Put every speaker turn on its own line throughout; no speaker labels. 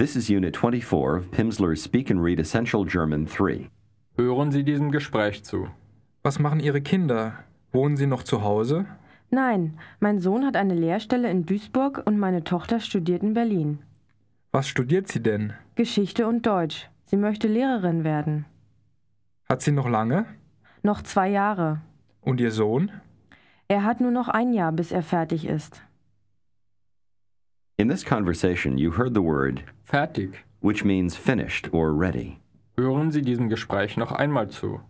This is Unit 24 of Pimsleur's Speak and Read Essential German 3.
Hören Sie diesem Gespräch zu.
Was machen Ihre Kinder? Wohnen Sie noch zu Hause?
Nein, mein Sohn hat eine Lehrstelle in Duisburg und meine Tochter studiert in Berlin.
Was studiert sie denn?
Geschichte und Deutsch. Sie möchte Lehrerin werden.
Hat sie noch lange?
Noch zwei Jahre.
Und Ihr Sohn?
Er hat nur noch ein Jahr, bis er fertig ist.
In this conversation, you heard the word,
Fertig.
which means finished or ready.
Hören Sie diesem Gespräch noch einmal zu.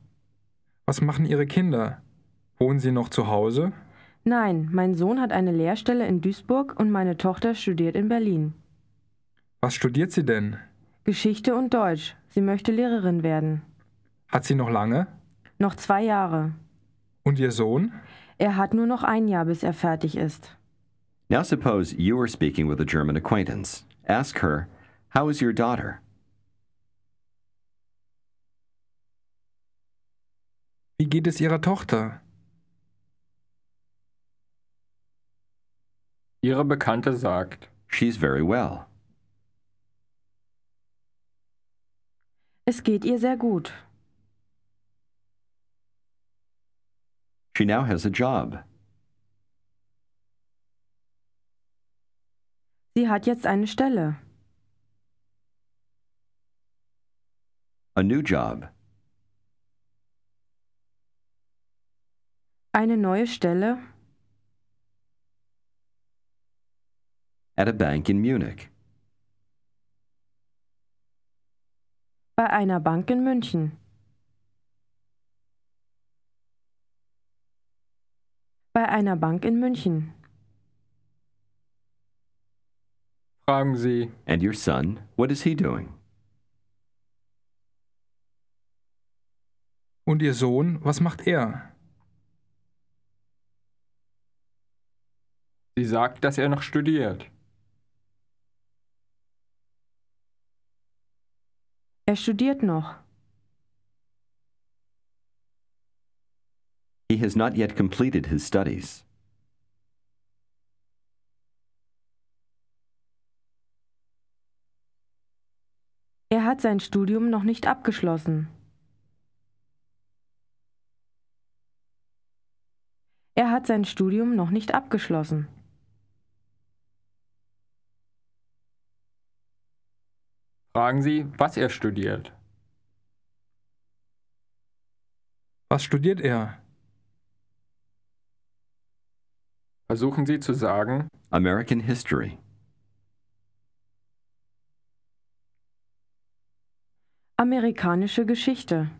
Was machen Ihre Kinder? Wohnen Sie noch zu Hause?
Nein, mein Sohn hat eine Lehrstelle in Duisburg und meine Tochter studiert in Berlin.
Was studiert sie denn?
Geschichte und Deutsch. Sie möchte Lehrerin werden.
Hat sie noch lange?
Noch zwei Jahre.
Und Ihr Sohn?
Er hat nur noch ein Jahr, bis er fertig ist.
Now suppose you are speaking with a German acquaintance. Ask her, How is your daughter?
Wie geht es Ihrer Tochter?
Ihre Bekannte sagt,
She's very well.
Es geht ihr sehr gut.
She now has a job.
Sie hat jetzt eine Stelle.
A new job.
Eine neue Stelle
At a bank in Munich.
bei einer Bank in München. Bei einer Bank in München.
Fragen Sie,
And your son, what is he doing?
Und Ihr Sohn, was macht er?
sie sagt, dass er noch studiert.
Er studiert noch.
He has not yet completed his studies.
Hat sein Studium noch nicht abgeschlossen. Er hat sein Studium noch nicht abgeschlossen.
Fragen Sie, was er studiert.
Was studiert er?
Versuchen Sie zu sagen,
American history.
Amerikanische Geschichte.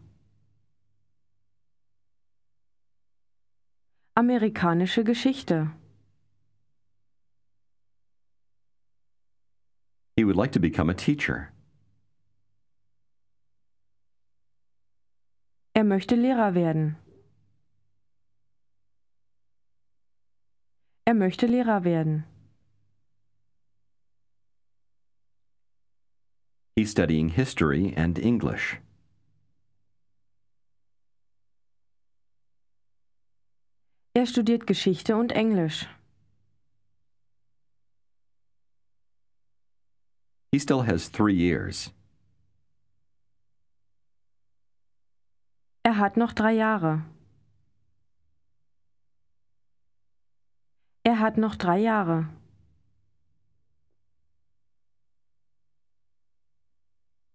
Amerikanische Geschichte.
He would like to become a teacher.
Er möchte Lehrer werden. Er möchte Lehrer werden.
He's studying history and English.
Er studiert Geschichte und Englisch.
He still has three years.
Er hat noch drei Jahre. Er hat noch drei Jahre.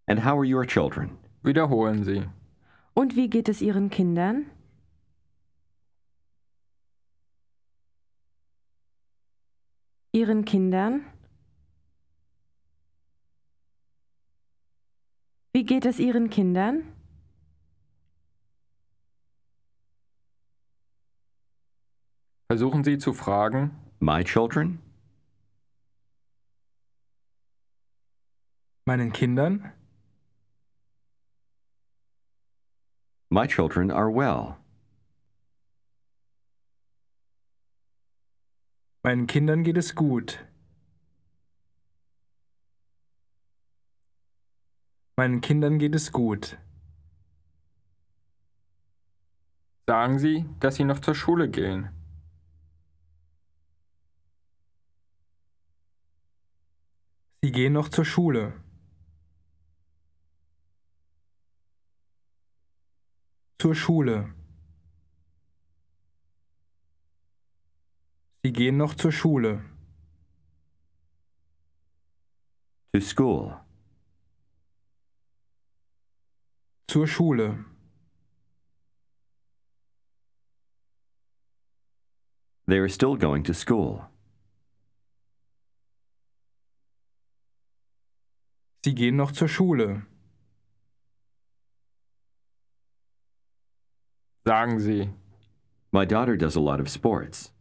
And how are your children?
wiederholen Sie.
Und wie geht es Ihren Kindern? Ihren Kindern? Wie geht es Ihren Kindern?
Versuchen Sie zu fragen,
My children?
Meinen Kindern?
My children are well.
Meinen Kindern geht es gut. Meinen Kindern geht es gut.
sagen Sie, dass Sie noch zur Schule gehen.
Sie gehen noch zur Schule. Zur Schule. Sie gehen noch zur Schule.
To school.
Zur Schule.
They are still going to school.
Sie gehen noch zur Schule.
Sagen Sie.
My daughter does a lot of sports.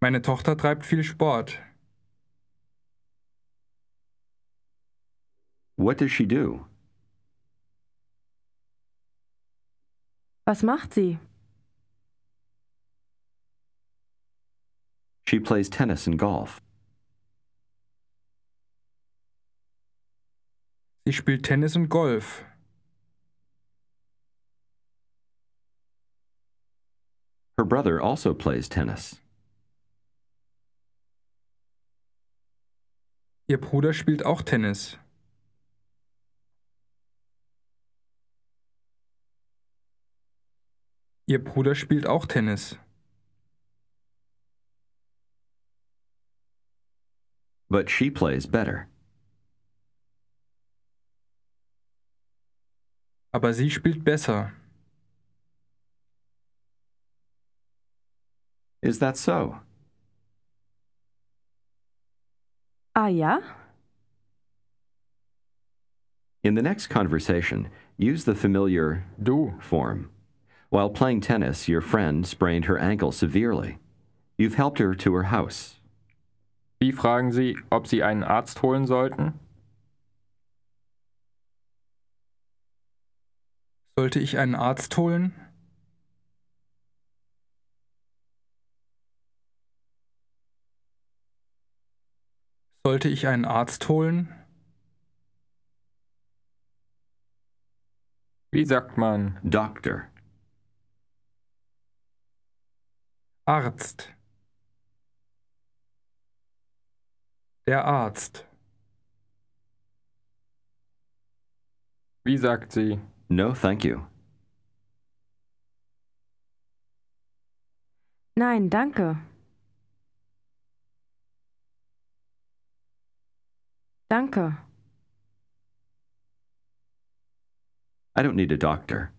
Meine Tochter treibt viel Sport.
What does she do?
Was macht sie?
She plays tennis and golf.
Sie spielt Tennis und Golf.
Her brother also plays tennis.
Ihr Bruder spielt auch Tennis. Ihr Bruder spielt auch Tennis.
But she plays better.
Aber sie spielt besser.
Is that so?
Ah ja?
In the next conversation, use the familiar
Du.
form. While playing tennis, your friend sprained her ankle severely. You've helped her to her house.
Wie fragen Sie, ob Sie einen Arzt holen sollten?
Sollte ich einen Arzt holen? Sollte ich einen Arzt holen?
Wie sagt man?
Doctor.
Arzt. Der Arzt.
Wie sagt sie?
No, thank you.
Nein, danke. Danke.
I don't need a doctor.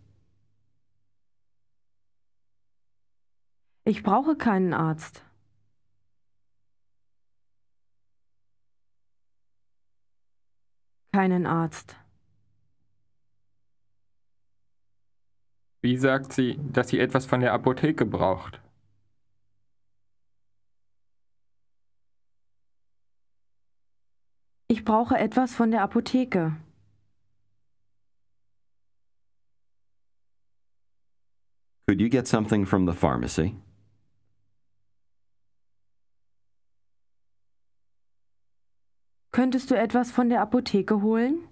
Ich brauche keinen Arzt. Keinen Arzt.
Wie sagt sie, dass sie etwas von der Apotheke braucht?
Ich brauche etwas von der Apotheke.
Could you get something from the pharmacy?
Könntest du etwas von der Apotheke holen?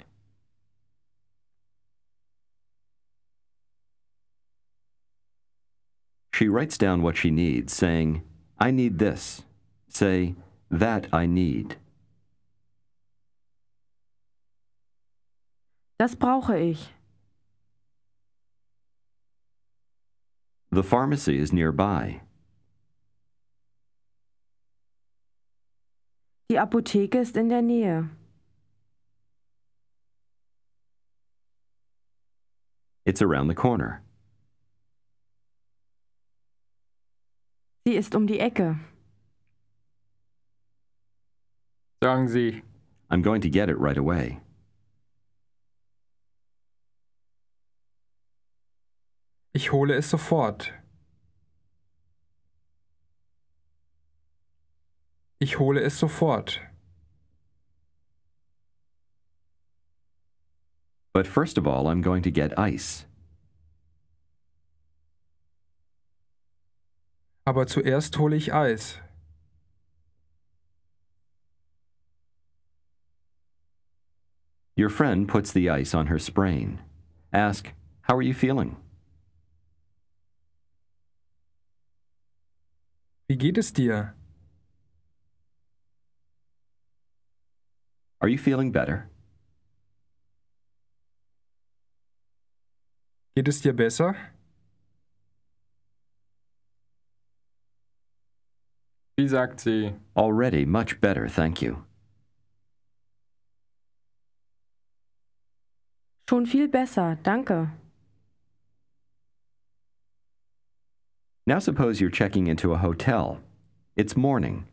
She writes down what she needs, saying, I need this. Say, that I need.
Das brauche ich.
The pharmacy is nearby.
Die Apotheke ist in der Nähe.
It's around the corner.
Sie ist um die Ecke.
Sagen Sie,
I'm going to get it right away.
Ich hole es sofort. Ich hole es sofort.
But first of all, I'm going to get ice.
Aber zuerst hole ich Eis.
Your friend puts the ice on her sprain. Ask, How are you feeling?
Wie geht es dir?
Are you feeling better?
Geht es dir besser?
Wie sagt sie?
Already much better, thank you.
Schon viel besser, danke.
Now suppose you're checking into a hotel. It's morning.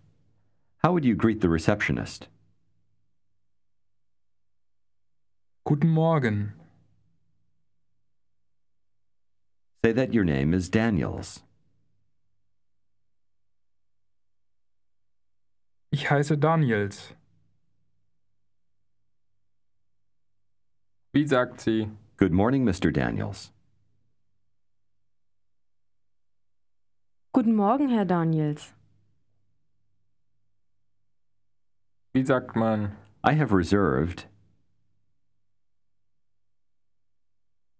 How would you greet the receptionist?
Guten Morgen.
Say that your name is Daniels.
Ich heiße Daniels.
Wie sagt sie?
Good morning, Mr. Daniels.
Guten Morgen, Herr Daniels.
Wie sagt man?
I have reserved.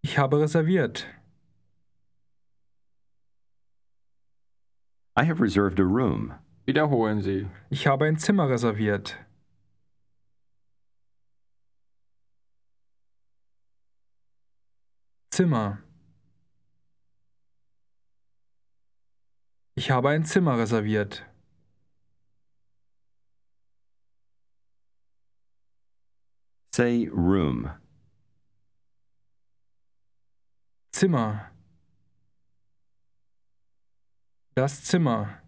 Ich habe reserviert.
I have reserved a room.
Wiederholen Sie.
Ich habe ein Zimmer reserviert. Zimmer. Ich habe ein Zimmer reserviert.
Say room.
Zimmer. Das Zimmer.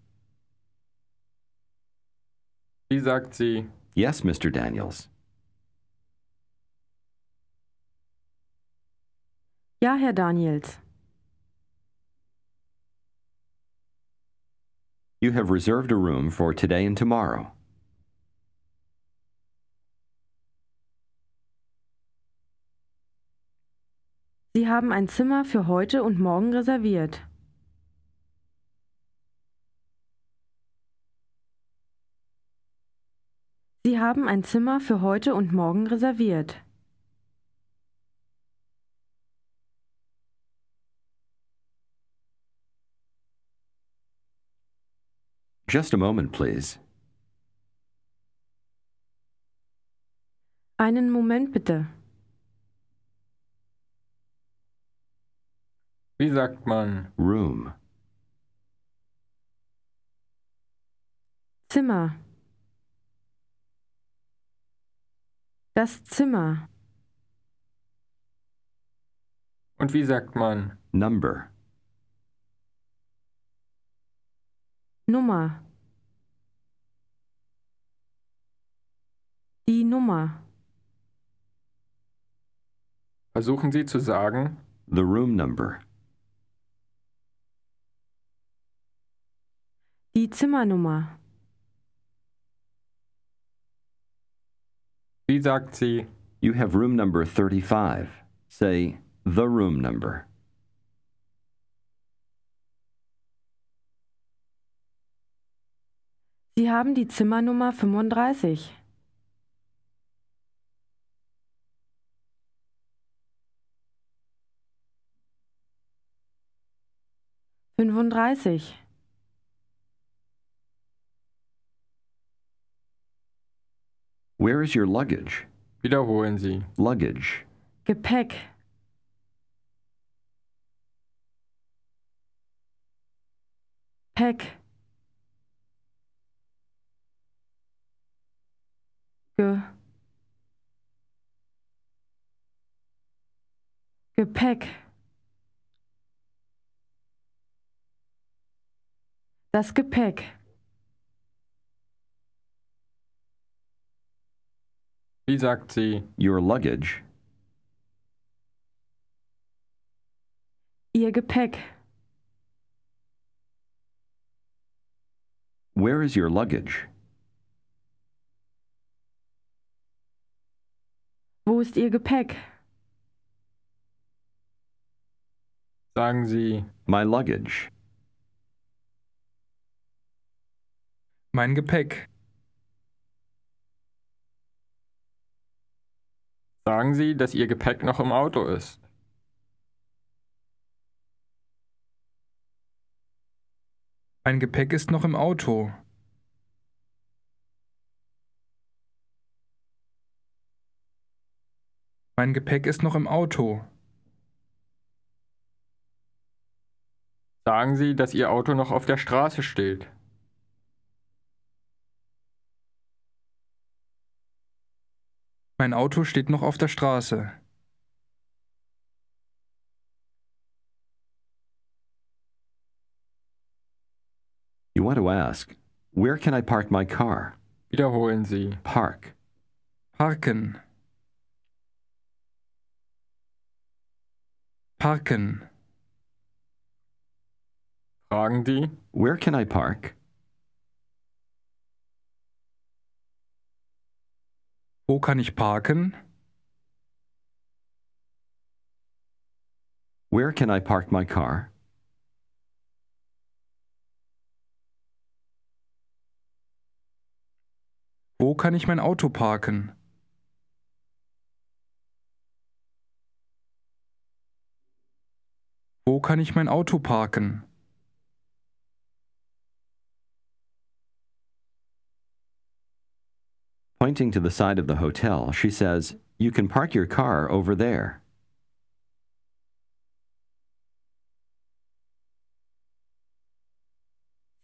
Wie sagt sie?
Yes, Mr. Daniels.
Ja, Herr Daniels.
You have reserved a room for today and tomorrow.
Sie haben ein Zimmer für heute und morgen reserviert. Sie haben ein Zimmer für heute und morgen reserviert.
Just a moment, please.
Einen Moment bitte.
Wie sagt man?
Room.
Zimmer. Das Zimmer.
Und wie sagt man?
Number.
Nummer. Die Nummer.
Versuchen Sie zu sagen?
The room number.
Die Zimmernummer.
Wie sagt sie?
You have room number 35. Say the room number.
Sie haben die Zimmernummer 35. Fünfunddreißig.
Where is your luggage?
Wiederholen Sie.
Luggage.
Gepäck. Päck. Ge. Gepäck. Das Gepäck.
Wie sagt sie?
Your luggage.
Ihr Gepäck.
Where is your luggage?
Wo ist Ihr Gepäck?
Sagen Sie.
My luggage.
Mein Gepäck.
Sagen Sie, dass Ihr Gepäck noch im Auto ist.
Mein Gepäck ist noch im Auto. Mein Gepäck ist noch im Auto.
Sagen Sie, dass Ihr Auto noch auf der Straße steht.
Mein Auto steht noch auf der Straße.
You want to ask, Where can I park my car?
Wiederholen Sie.
Park.
Parken. Parken.
Fragen Sie.
Where can I park?
Wo kann ich parken?
Where can I park my car?
Wo kann ich mein Auto parken? Wo kann ich mein Auto parken?
Pointing to the side of the hotel, she says, You can park your car over there.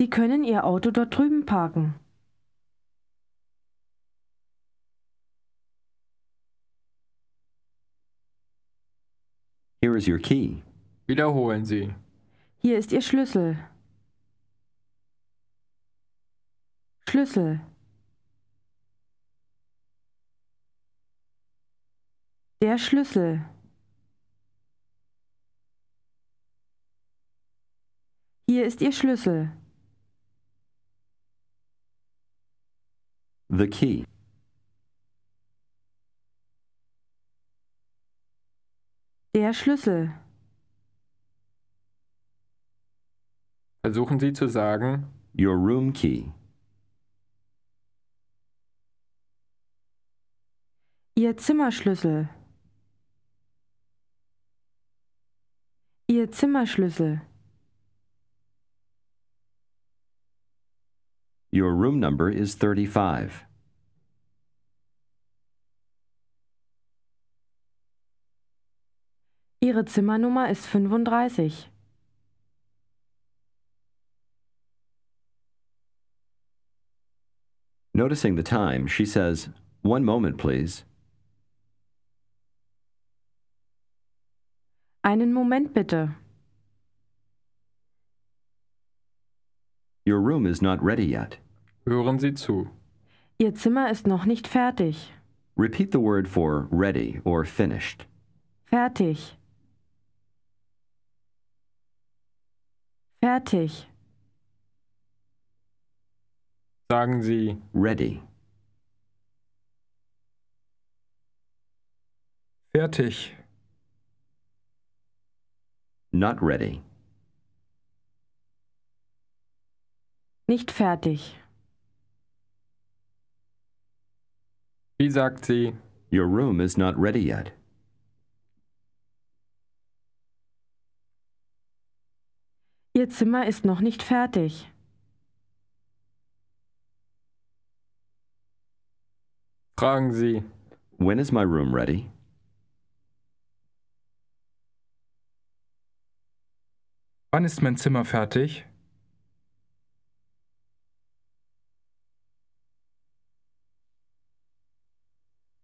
Sie können Ihr Auto dort drüben parken.
Here is your key.
Wiederholen Sie.
Hier ist Ihr Schlüssel. Schlüssel. Der Schlüssel. Hier ist Ihr Schlüssel.
The key.
Der Schlüssel.
Versuchen Sie zu sagen,
Your room key.
Ihr Zimmerschlüssel. Zimmerschlüssel.
Your room number is 35.
Ihre Zimmernummer ist 35.
Noticing the time, she says, One moment, please.
Einen Moment bitte.
Your room is not ready yet.
hören Sie zu.
Ihr Zimmer ist noch nicht fertig.
Repeat the word for ready or finished.
Fertig. Fertig.
Sagen Sie,
Ready.
Fertig.
Not ready.
Nicht fertig.
wie sagt sie,
Your room is not ready yet.
Ihr Zimmer ist noch nicht fertig.
fragen Sie,
When is my room ready?
Wann ist mein Zimmer fertig?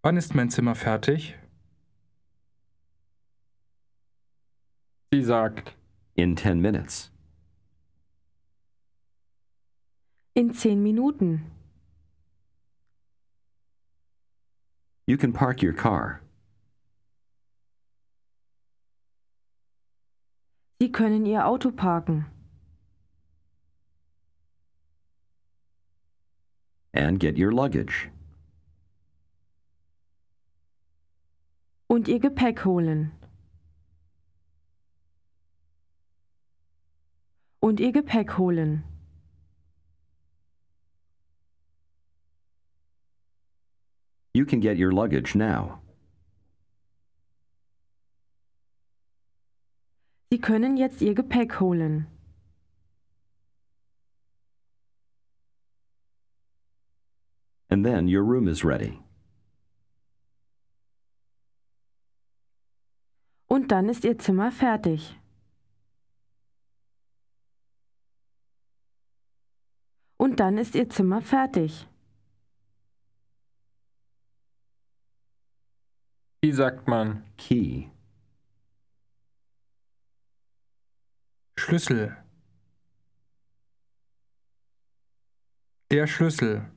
Wann ist mein Zimmer fertig?
sie sagt,
In 10 minutes.
In zehn Minuten.
You can park your car.
Sie können Ihr Auto parken.
And get your luggage.
Und Ihr Gepäck holen. Und Ihr Gepäck holen.
You can get your luggage now.
Sie können jetzt Ihr Gepäck holen.
And then your room is ready.
Und dann ist Ihr Zimmer fertig. Und dann ist Ihr Zimmer fertig.
Wie sagt man?
Key.
Schlüssel. Der Schlüssel.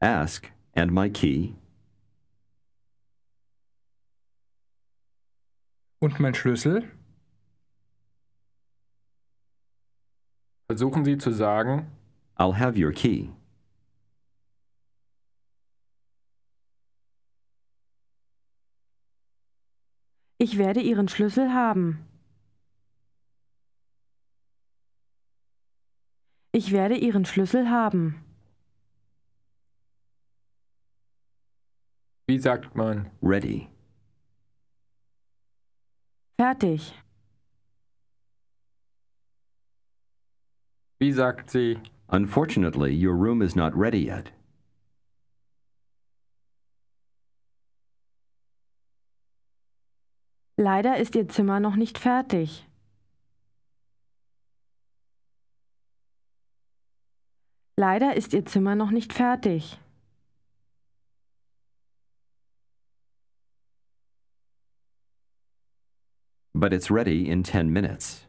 Ask, and my key.
Und mein Schlüssel?
Versuchen Sie zu sagen,
I'll have your key.
Ich werde Ihren Schlüssel haben. Ich werde Ihren Schlüssel haben.
wie sagt man?
Ready.
Fertig.
Wie sagt sie?
Unfortunately, your room is not ready yet.
Leider ist Ihr Zimmer noch nicht fertig. Leider ist Ihr Zimmer noch nicht fertig.
But it's ready in 10 minutes.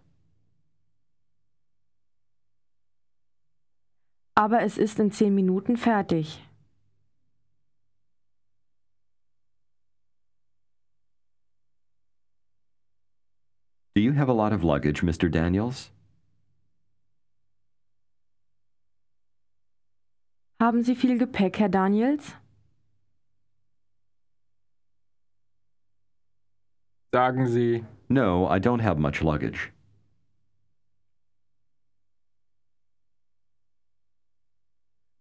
Aber es ist in zehn Minuten fertig.
Have a lot of luggage, Mr. Daniels?
Haben Sie viel Gepäck, Herr Daniels?
Sagen Sie,
No, I don't have much luggage.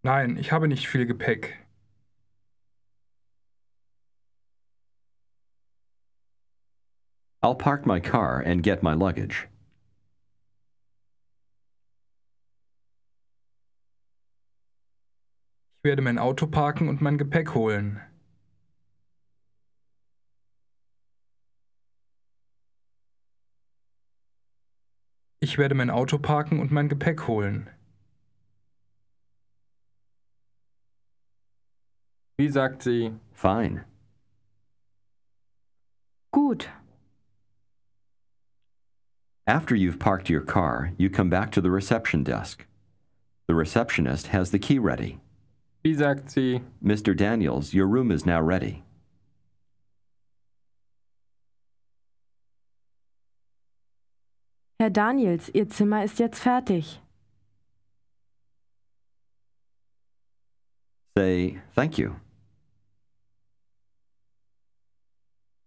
Nein, ich habe nicht viel Gepäck.
I'll park my car and get my luggage.
Ich werde mein Auto parken und mein Gepäck holen. Ich werde mein Auto parken und mein Gepäck holen.
wie sagt sie?
Fine.
Gut.
After you've parked your car, you come back to the reception desk. The receptionist has the key ready.
Wie sagt sie?
Mr. Daniels, your room is now ready.
Herr Daniels, Ihr Zimmer ist jetzt fertig.
Say, thank you.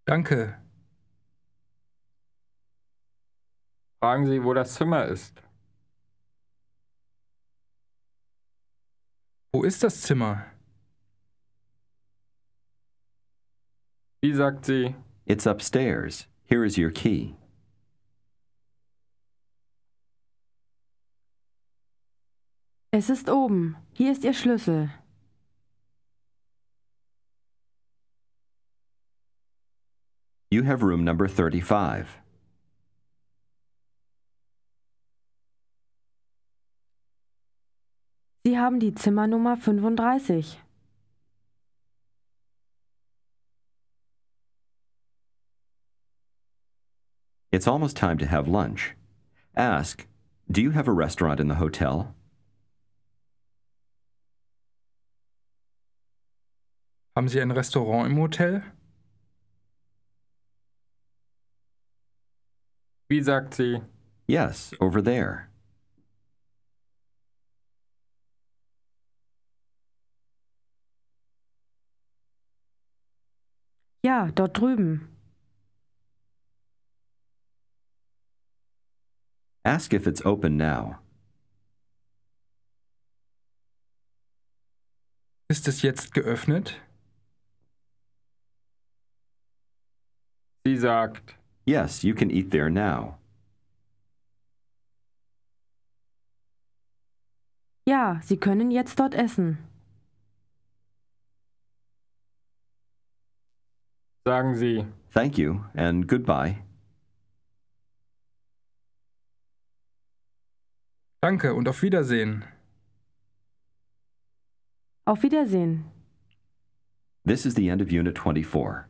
Danke.
Fragen Sie, wo das Zimmer ist.
Wo ist das Zimmer?
Wie sagt sie?
It's upstairs. Here is your key.
Es ist oben. Hier ist Ihr Schlüssel.
You have room number 35.
Sie haben die Zimmernummer 35.
It's almost time to have lunch. Ask, do you have a restaurant in the hotel?
Haben Sie ein Restaurant im Hotel?
Wie sagt sie?
Yes, over there.
Ja, dort drüben.
Ask if it's open now.
Ist es jetzt geöffnet?
Sie sagt,
Yes, you can eat there now.
Ja, Ja, Sie können jetzt dort essen.
Sagen Sie,
Thank you and goodbye.
Danke und auf Wiedersehen.
Auf Wiedersehen.
This is the end of Unit 24.